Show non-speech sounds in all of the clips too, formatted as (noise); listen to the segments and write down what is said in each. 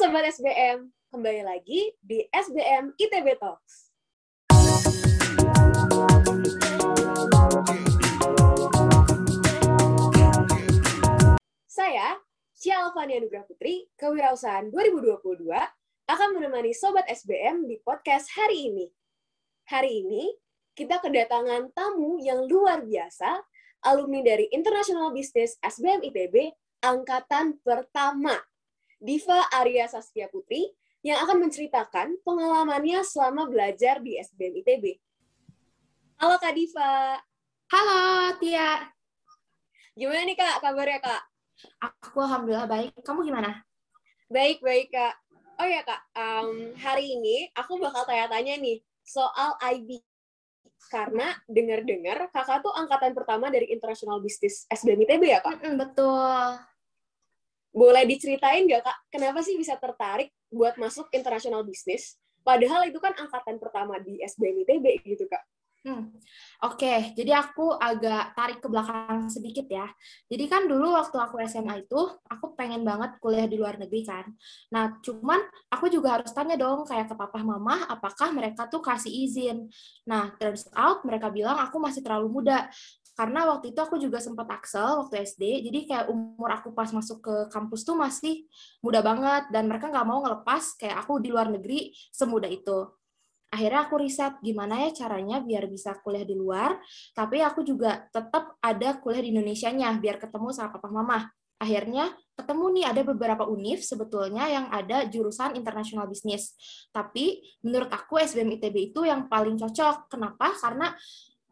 Sobat SBM, kembali lagi di SBM ITB Talks. Saya, Cia Alfania Nugraha Putri, Kewirausahaan 2022, akan menemani Sobat SBM di podcast hari ini. Hari ini, kita kedatangan tamu yang luar biasa, alumni dari International Business SBM ITB, angkatan pertama. Diva Arya Saskia Putri, yang akan menceritakan pengalamannya selama belajar di SBM ITB. Halo Kak Diva. Halo Tia. Gimana nih Kak kabarnya Kak? Aku alhamdulillah baik. Kamu gimana? Baik, baik Kak. Oh ya Kak, um, hari ini aku bakal tanya-tanya nih soal IB. Karena dengar-dengar kakak tuh angkatan pertama dari International Business SBM ITB ya Kak? Mm-mm, betul. Boleh diceritain nggak Kak, kenapa sih bisa tertarik buat masuk International Business? Padahal itu kan angkatan pertama di SBM ITB gitu Kak. Hmm. Oke, jadi aku agak tarik ke belakang sedikit ya. Jadi kan dulu waktu aku SMA itu, aku pengen banget kuliah di luar negeri kan. Nah, cuman aku juga harus tanya dong kayak ke papa mama, apakah mereka tuh kasih izin. Nah, turns out mereka bilang aku masih terlalu muda. Karena waktu itu aku juga sempat aksel waktu SD, jadi kayak umur aku pas masuk ke kampus tuh masih muda banget, dan mereka nggak mau ngelepas kayak aku di luar negeri semudah itu akhirnya aku riset gimana ya caranya biar bisa kuliah di luar, tapi aku juga tetap ada kuliah di Indonesia-nya biar ketemu sama papa mama. Akhirnya ketemu nih ada beberapa univ sebetulnya yang ada jurusan international business. Tapi menurut aku SBM ITB itu yang paling cocok. Kenapa? Karena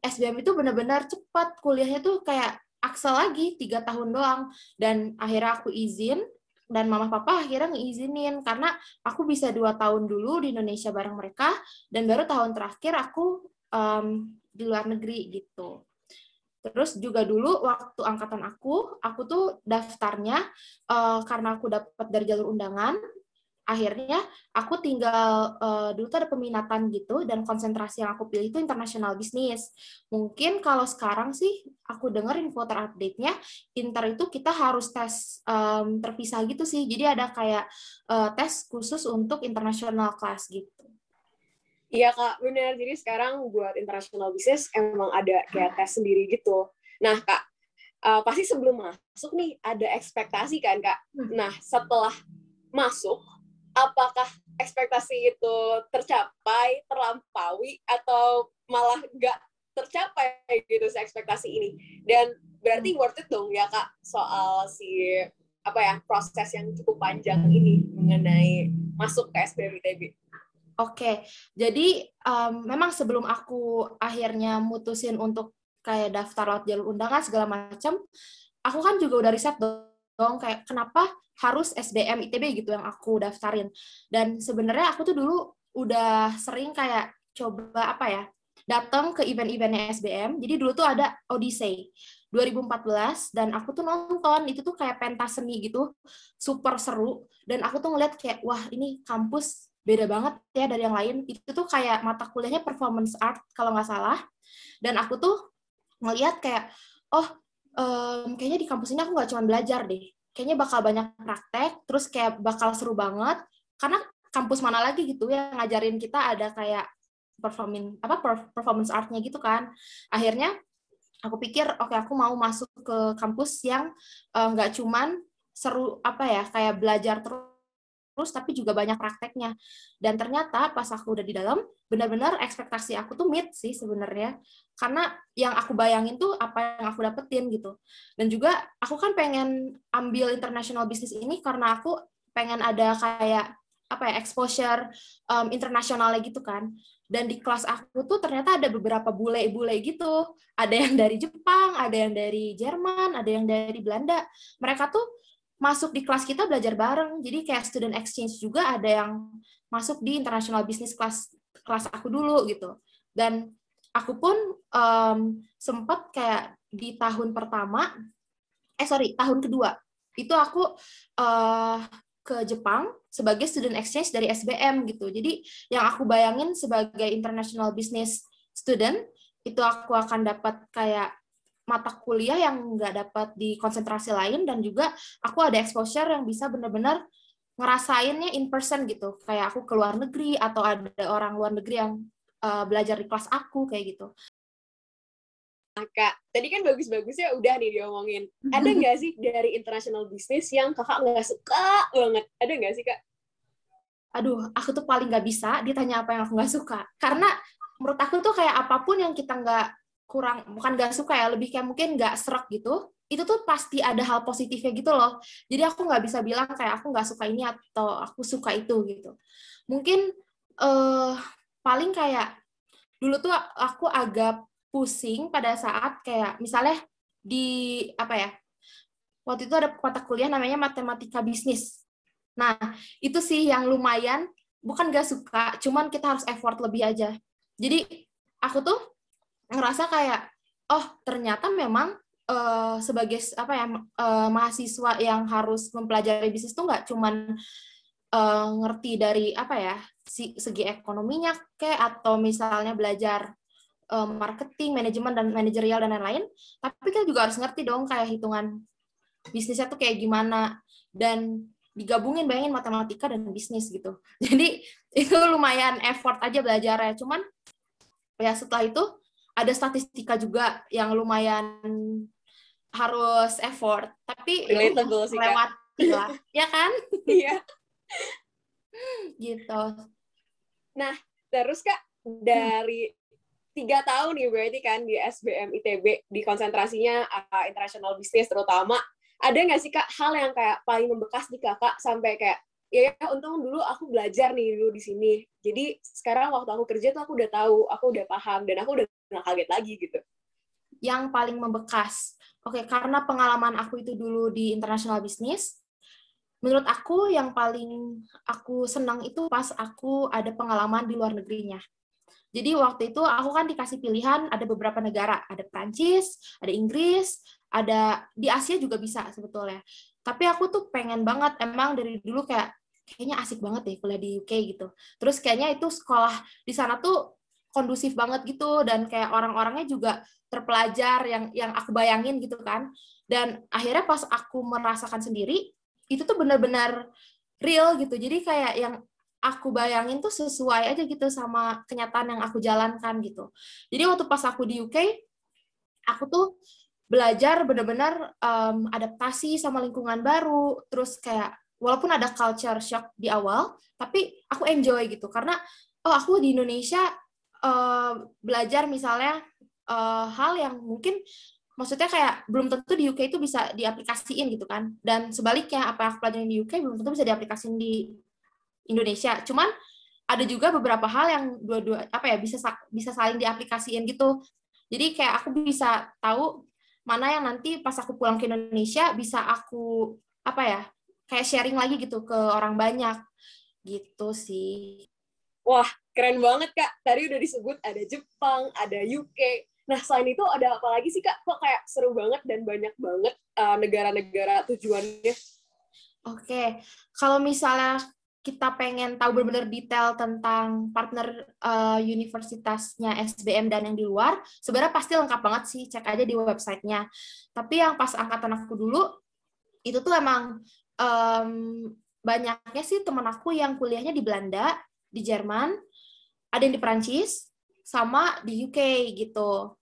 SBM itu benar-benar cepat. Kuliahnya tuh kayak aksel lagi tiga tahun doang. Dan akhirnya aku izin dan mama papa akhirnya ngeizinin karena aku bisa dua tahun dulu di Indonesia bareng mereka dan baru tahun terakhir aku um, di luar negeri gitu. Terus juga dulu waktu angkatan aku, aku tuh daftarnya uh, karena aku dapat dari jalur undangan, akhirnya aku tinggal uh, dulu tuh ada peminatan gitu dan konsentrasi yang aku pilih itu international business. Mungkin kalau sekarang sih aku dengar info terupdate-nya inter itu kita harus tes um, terpisah gitu sih. Jadi ada kayak uh, tes khusus untuk international class gitu. Iya kak, benar. Jadi sekarang buat international business emang ada kayak tes sendiri gitu. Nah kak, uh, pasti sebelum masuk nih ada ekspektasi kan kak. Nah setelah masuk, apakah ekspektasi itu tercapai, terlampaui, atau malah nggak tercapai gitu si ekspektasi ini. Dan berarti worth it dong ya kak soal si apa ya proses yang cukup panjang ini mengenai masuk ke SBM ITB. Oke, jadi um, memang sebelum aku akhirnya mutusin untuk kayak daftar lewat jalur undangan segala macam, aku kan juga udah riset dong kayak kenapa harus SBM ITB gitu yang aku daftarin. Dan sebenarnya aku tuh dulu udah sering kayak coba apa ya datang ke event-eventnya SBM. Jadi dulu tuh ada Odyssey 2014 dan aku tuh nonton itu tuh kayak pentas seni gitu, super seru. Dan aku tuh ngeliat kayak wah ini kampus beda banget ya dari yang lain. Itu tuh kayak mata kuliahnya performance art kalau nggak salah. Dan aku tuh ngeliat kayak, oh um, kayaknya di kampus ini aku nggak cuma belajar deh. Kayaknya bakal banyak praktek, terus kayak bakal seru banget. Karena kampus mana lagi gitu yang ngajarin kita ada kayak performing apa performance artnya gitu kan. Akhirnya aku pikir oke okay, aku mau masuk ke kampus yang nggak uh, cuman seru apa ya kayak belajar terus terus tapi juga banyak prakteknya. Dan ternyata pas aku udah di dalam, benar-benar ekspektasi aku tuh meet sih sebenarnya. Karena yang aku bayangin tuh apa yang aku dapetin gitu. Dan juga aku kan pengen ambil international business ini karena aku pengen ada kayak apa ya exposure um, internasionalnya gitu kan. Dan di kelas aku tuh ternyata ada beberapa bule-bule gitu. Ada yang dari Jepang, ada yang dari Jerman, ada yang dari Belanda. Mereka tuh masuk di kelas kita belajar bareng. Jadi kayak student exchange juga ada yang masuk di international business kelas kelas aku dulu gitu. Dan aku pun um, sempat kayak di tahun pertama, eh sorry tahun kedua itu aku uh, ke Jepang sebagai student exchange dari SBM gitu. Jadi yang aku bayangin sebagai international business student itu aku akan dapat kayak mata kuliah yang nggak dapat di konsentrasi lain dan juga aku ada exposure yang bisa benar-benar ngerasainnya in person gitu kayak aku ke luar negeri atau ada orang luar negeri yang uh, belajar di kelas aku kayak gitu Kak, tadi kan bagus-bagus ya udah nih diomongin. Ada (laughs) nggak sih dari international business yang kakak nggak suka banget? Ada nggak sih kak? Aduh, aku tuh paling nggak bisa ditanya apa yang aku nggak suka. Karena menurut aku tuh kayak apa pun yang kita nggak kurang, bukan nggak suka ya, lebih kayak mungkin nggak serak gitu, itu tuh pasti ada hal positifnya gitu loh. Jadi aku nggak bisa bilang kayak aku nggak suka ini atau aku suka itu gitu. Mungkin uh, paling kayak dulu tuh aku agak pusing pada saat kayak misalnya di apa ya waktu itu ada mata kuliah namanya matematika bisnis. Nah itu sih yang lumayan bukan gak suka, cuman kita harus effort lebih aja. Jadi aku tuh ngerasa kayak oh ternyata memang uh, sebagai apa ya uh, mahasiswa yang harus mempelajari bisnis tuh nggak cuman uh, ngerti dari apa ya si, segi ekonominya kayak atau misalnya belajar uh, marketing, manajemen dan manajerial dan lain-lain, tapi kita juga harus ngerti dong kayak hitungan bisnisnya tuh kayak gimana dan digabungin bayangin matematika dan bisnis gitu. (laughs) Jadi itu lumayan effort aja belajarnya. Cuman ya setelah itu ada statistika juga yang lumayan harus effort tapi Relatable sih, lewati lah (laughs) ya kan? Iya. Gitu. Nah terus kak dari tiga tahun nih berarti kan di SBM ITB di konsentrasinya uh, international business terutama ada nggak sih kak hal yang kayak paling membekas di kakak sampai kayak ya, ya untung dulu aku belajar nih dulu di sini. Jadi sekarang waktu aku kerja tuh aku udah tahu aku udah paham dan aku udah nggak kaget lagi gitu yang paling membekas Oke, karena pengalaman aku itu dulu di international business, menurut aku yang paling aku senang itu pas aku ada pengalaman di luar negerinya. Jadi waktu itu aku kan dikasih pilihan ada beberapa negara, ada Prancis, ada Inggris, ada di Asia juga bisa sebetulnya. Tapi aku tuh pengen banget emang dari dulu kayak kayaknya asik banget deh kuliah di UK gitu. Terus kayaknya itu sekolah di sana tuh kondusif banget gitu dan kayak orang-orangnya juga terpelajar yang yang aku bayangin gitu kan. Dan akhirnya pas aku merasakan sendiri itu tuh benar-benar real gitu. Jadi kayak yang aku bayangin tuh sesuai aja gitu sama kenyataan yang aku jalankan gitu. Jadi waktu pas aku di UK aku tuh belajar benar-benar um, adaptasi sama lingkungan baru. Terus kayak walaupun ada culture shock di awal tapi aku enjoy gitu. Karena oh aku di Indonesia uh, belajar misalnya uh, hal yang mungkin maksudnya kayak belum tentu di UK itu bisa diaplikasiin gitu kan. Dan sebaliknya apa yang aku pelajarin di UK belum tentu bisa diaplikasiin di Indonesia. Cuman ada juga beberapa hal yang dua-dua apa ya bisa bisa saling diaplikasiin gitu. Jadi kayak aku bisa tahu mana yang nanti pas aku pulang ke Indonesia bisa aku apa ya kayak sharing lagi gitu ke orang banyak. Gitu sih. Wah keren banget kak tadi udah disebut ada Jepang ada UK Nah, selain itu ada apa lagi sih, Kak? Kok kayak seru banget dan banyak banget uh, negara-negara tujuannya? Oke, kalau misalnya kita pengen tahu benar-benar detail tentang partner uh, universitasnya SBM dan yang di luar, sebenarnya pasti lengkap banget sih, cek aja di websitenya. Tapi yang pas angkatan aku dulu, itu tuh emang um, banyaknya sih teman aku yang kuliahnya di Belanda, di Jerman, ada yang di Perancis, sama di UK gitu.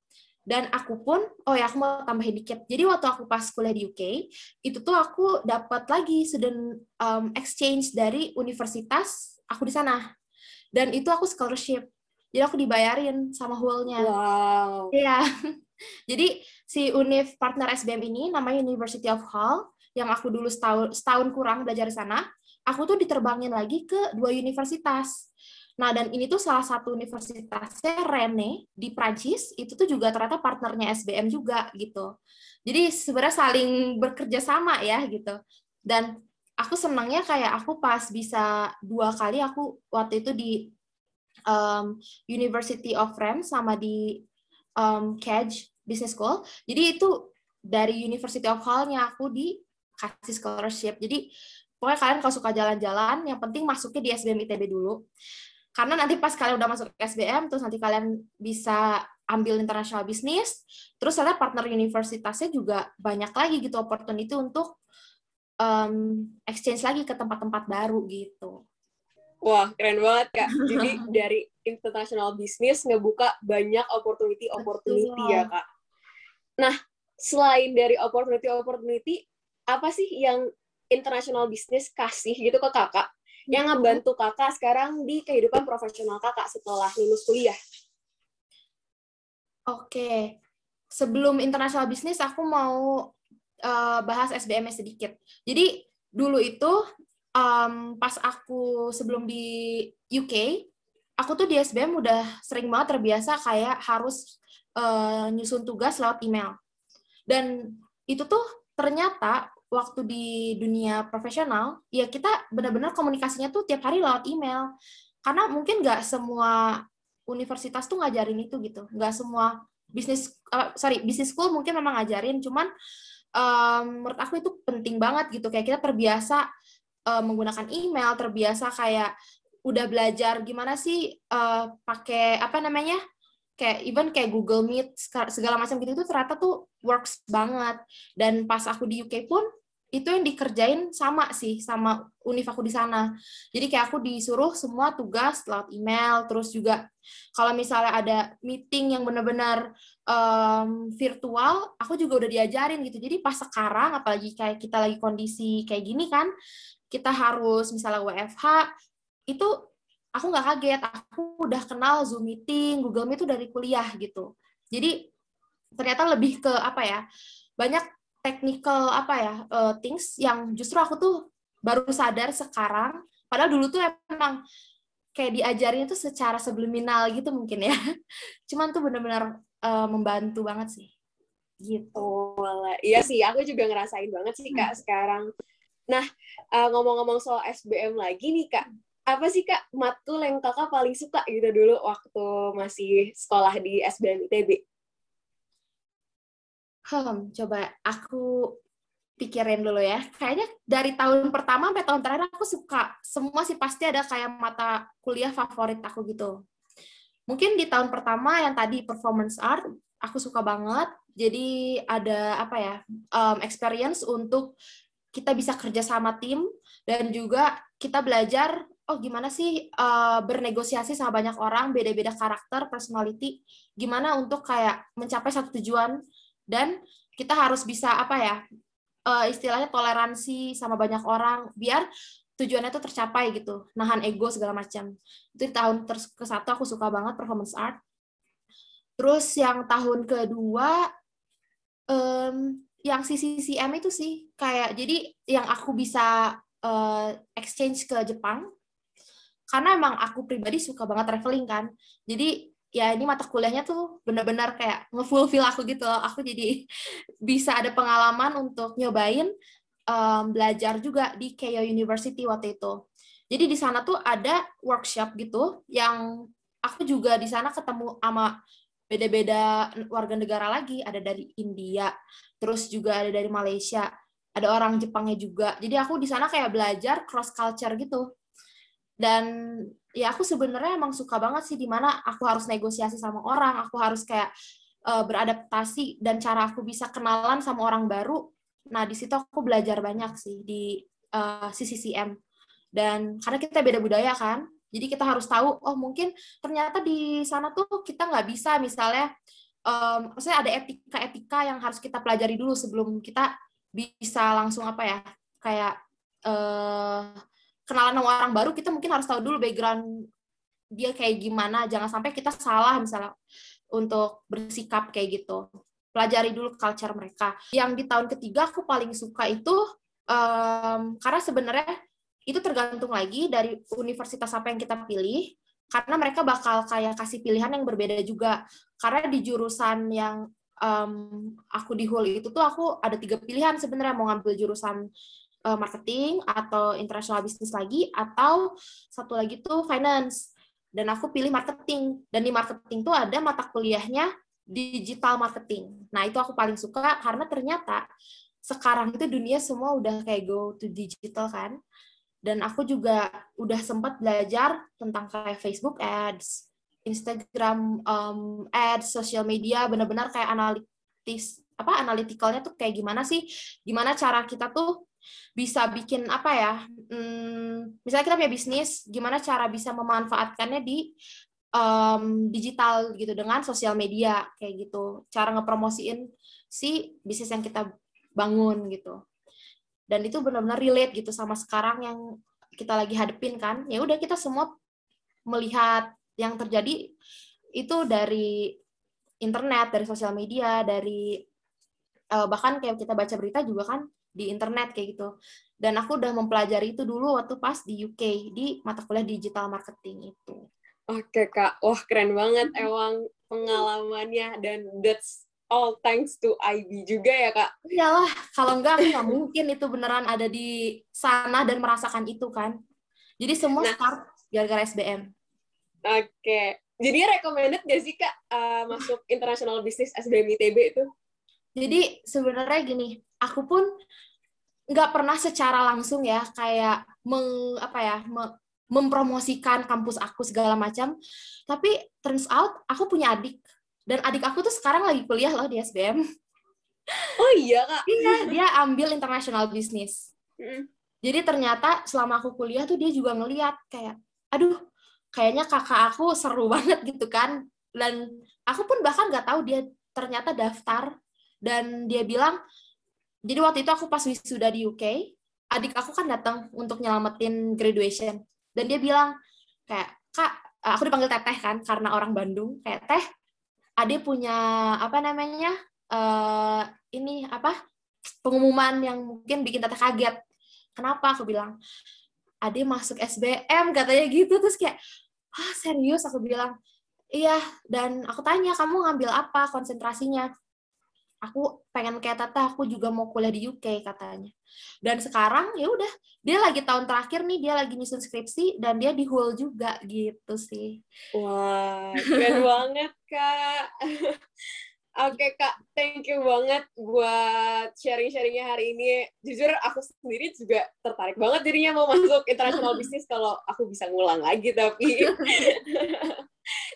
Dan aku pun, oh ya aku mau tambahin dikit. Jadi waktu aku pas kuliah di UK, itu tuh aku dapat lagi student um, exchange dari universitas aku di sana. Dan itu aku scholarship. Jadi aku dibayarin sama whole-nya. Wow. Iya. (laughs) Jadi si univ partner SBM ini namanya University of Hull, yang aku dulu setahun, setahun kurang belajar di sana, aku tuh diterbangin lagi ke dua universitas. Nah, dan ini tuh salah satu universitasnya Rene di Prancis, itu tuh juga ternyata partnernya SBM juga gitu. Jadi sebenarnya saling bekerja sama ya gitu. Dan aku senangnya kayak aku pas bisa dua kali aku waktu itu di um, University of Rennes sama di um, Cage Business School. Jadi itu dari University of Hull-nya aku dikasih scholarship. Jadi pokoknya kalian kalau suka jalan-jalan, yang penting masuknya di SBM ITB dulu karena nanti pas kalian udah masuk SBM terus nanti kalian bisa ambil international business terus ada partner universitasnya juga banyak lagi gitu opportunity untuk um, exchange lagi ke tempat-tempat baru gitu. Wah, keren banget, Kak. (laughs) Jadi dari international business ngebuka banyak opportunity-opportunity ya, Kak. Nah, selain dari opportunity-opportunity, apa sih yang international business kasih gitu ke kakak yang ngebantu kakak sekarang di kehidupan profesional kakak setelah lulus kuliah? Oke, sebelum international business aku mau uh, bahas SBM sedikit. Jadi dulu itu um, pas aku sebelum di UK, aku tuh di SBM udah sering banget terbiasa kayak harus uh, nyusun tugas lewat email. Dan itu tuh ternyata waktu di dunia profesional, ya kita benar-benar komunikasinya tuh tiap hari lewat email. Karena mungkin nggak semua universitas tuh ngajarin itu gitu. Nggak semua bisnis, uh, sorry, bisnis school mungkin memang ngajarin, cuman um, menurut aku itu penting banget gitu. Kayak kita terbiasa uh, menggunakan email, terbiasa kayak udah belajar gimana sih uh, pakai apa namanya kayak even kayak Google Meet segala macam gitu itu ternyata tuh works banget. Dan pas aku di UK pun itu yang dikerjain sama sih sama univ aku di sana. Jadi kayak aku disuruh semua tugas lewat email terus juga kalau misalnya ada meeting yang benar-benar um, virtual aku juga udah diajarin gitu. Jadi pas sekarang apalagi kayak kita lagi kondisi kayak gini kan kita harus misalnya WFH itu aku nggak kaget. Aku udah kenal Zoom meeting Google Meet itu dari kuliah gitu. Jadi ternyata lebih ke apa ya banyak technical apa ya uh, things yang justru aku tuh baru sadar sekarang. Padahal dulu tuh emang kayak diajarin itu secara subliminal gitu mungkin ya. (laughs) Cuman tuh benar-benar uh, membantu banget sih. Gitu. Oh, iya sih aku juga ngerasain banget sih kak hmm. sekarang. Nah uh, ngomong-ngomong soal SBM lagi nih kak apa sih kak matkul yang kakak paling suka gitu dulu waktu masih sekolah di SBM ITB? Hmm, coba aku pikirin dulu ya. Kayaknya dari tahun pertama sampai tahun terakhir aku suka. Semua sih pasti ada kayak mata kuliah favorit aku gitu. Mungkin di tahun pertama yang tadi performance art, aku suka banget. Jadi ada apa ya, um, experience untuk kita bisa kerja sama tim dan juga kita belajar oh gimana sih uh, bernegosiasi sama banyak orang beda-beda karakter personality gimana untuk kayak mencapai satu tujuan? Dan kita harus bisa apa ya uh, istilahnya toleransi sama banyak orang biar tujuannya tuh tercapai gitu nahan ego segala macam. Itu di tahun ke satu aku suka banget performance art. Terus yang tahun kedua um, yang CCCM itu sih kayak jadi yang aku bisa uh, exchange ke Jepang karena emang aku pribadi suka banget traveling kan. Jadi ya ini mata kuliahnya tuh benar-benar kayak ngefulfill aku gitu loh. Aku jadi (laughs) bisa ada pengalaman untuk nyobain um, belajar juga di Keio University waktu itu. Jadi di sana tuh ada workshop gitu yang aku juga di sana ketemu sama beda-beda warga negara lagi. Ada dari India terus juga ada dari Malaysia ada orang Jepangnya juga. Jadi aku di sana kayak belajar cross culture gitu dan ya aku sebenarnya emang suka banget sih di mana aku harus negosiasi sama orang aku harus kayak uh, beradaptasi dan cara aku bisa kenalan sama orang baru. Nah di situ aku belajar banyak sih di uh, eh, CCCM dan karena kita beda budaya kan jadi kita harus tahu oh mungkin ternyata di sana tuh kita nggak bisa misalnya um, maksudnya ada etika-etika yang harus kita pelajari dulu sebelum kita bisa langsung apa ya kayak uh, kenalan sama orang baru kita mungkin harus tahu dulu background dia kayak gimana. Jangan sampai kita salah misalnya untuk bersikap kayak gitu. Pelajari dulu culture mereka. Yang di tahun ketiga aku paling suka itu um, karena sebenarnya itu tergantung lagi dari universitas apa yang kita pilih. Karena mereka bakal kayak kasih pilihan yang berbeda juga. Karena di jurusan yang um, aku di Hul itu tuh aku ada tiga pilihan sebenarnya. Mau ngambil jurusan uh, marketing atau international business lagi atau satu lagi tuh finance. Dan aku pilih marketing. Dan di marketing tuh ada mata kuliahnya digital marketing. Nah itu aku paling suka karena ternyata sekarang itu dunia semua udah kayak go to digital kan. Dan aku juga udah sempat belajar tentang kayak Facebook ads Instagram um, ads social media benar-benar kayak analitis apa analitikalnya tuh kayak gimana sih? Gimana cara kita tuh bisa bikin apa ya? Hmm, misalnya kita punya bisnis, gimana cara bisa memanfaatkannya di um, digital gitu dengan sosial media kayak gitu. Cara ngepromosiin si bisnis yang kita bangun gitu. Dan itu benar-benar relate gitu sama sekarang yang kita lagi hadepin kan. Ya udah kita semua melihat yang terjadi itu dari internet, dari sosial media, dari uh, bahkan kayak kita baca berita juga kan di internet kayak gitu. Dan aku udah mempelajari itu dulu waktu pas di UK di mata kuliah digital marketing itu. Oke kak, wah keren banget emang pengalamannya dan that's all thanks to IB juga ya kak. Iyalah, kalau enggak nggak mungkin itu beneran ada di sana dan merasakan itu kan. Jadi semua nah, start gara-gara SBM. Oke, jadi recommended gak sih kak uh, masuk international business SBM ITB itu? Jadi sebenarnya gini, aku pun nggak pernah secara langsung ya kayak meng, apa ya me, mempromosikan kampus aku segala macam. Tapi turns out aku punya adik dan adik aku tuh sekarang lagi kuliah loh di SBM. (laughs) Oh iya kak? Iya, dia ambil international business. Mm. Jadi ternyata selama aku kuliah tuh dia juga ngeliat kayak, aduh, kayaknya kakak aku seru (laughs) banget gitu kan. Dan aku pun bahkan nggak tahu dia ternyata daftar dan dia bilang jadi waktu itu aku pas wisuda di UK adik aku kan datang untuk nyelamatin graduation. Dan dia bilang kayak kak aku dipanggil teteh kan karena orang Bandung. Kayak teh adik punya apa namanya uh, ini apa pengumuman yang mungkin bikin teteh kaget. Kenapa? Aku bilang adik masuk SBM katanya gitu. Terus kayak ah serius? Aku bilang iya. Dan aku tanya kamu ngambil apa konsentrasinya aku pengen kayak Tata, aku juga mau kuliah di UK katanya. Dan sekarang ya udah, dia lagi tahun terakhir nih, dia lagi nyusun skripsi dan dia di Hull juga gitu sih. Wah, (laughs) keren banget kak. (laughs) Oke okay, kak, thank you banget buat sharing-sharingnya hari ini. Jujur aku sendiri juga tertarik banget jadinya mau masuk international (laughs) business kalau aku bisa ngulang lagi tapi.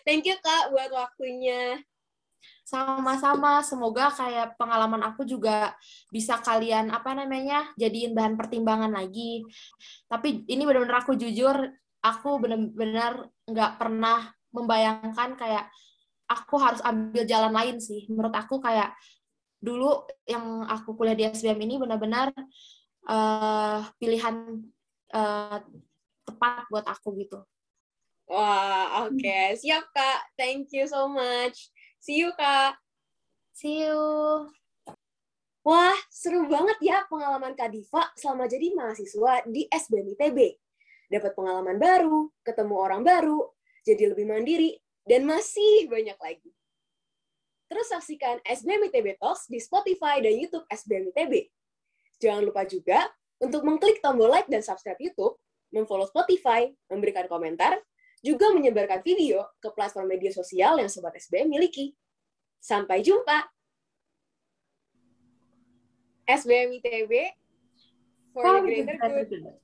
thank you kak buat waktunya. Sama-sama, semoga kayak pengalaman aku juga bisa kalian apa namanya jadiin bahan pertimbangan lagi. Tapi ini benar-benar aku jujur, aku benar-benar nggak pernah membayangkan kayak aku harus ambil jalan lain sih. Menurut aku kayak dulu yang aku kuliah di SBM ini benar-benar uh, pilihan uh, tepat buat aku gitu. Wah, oke. Okay. Siap, Kak. Thank you so much. See you, Kak. See you. Wah, seru banget ya pengalaman Kak Diva selama jadi mahasiswa di SBM ITB. Dapat pengalaman baru, ketemu orang baru, jadi lebih mandiri, dan masih banyak lagi. Terus saksikan SBM ITB Talks di Spotify dan YouTube SBM ITB. Jangan lupa juga untuk mengklik tombol like dan subscribe YouTube, memfollow Spotify, memberikan komentar, juga menyebarkan video ke platform media sosial yang Sobat SBM miliki. Sampai jumpa! SBM ITB for the greater good.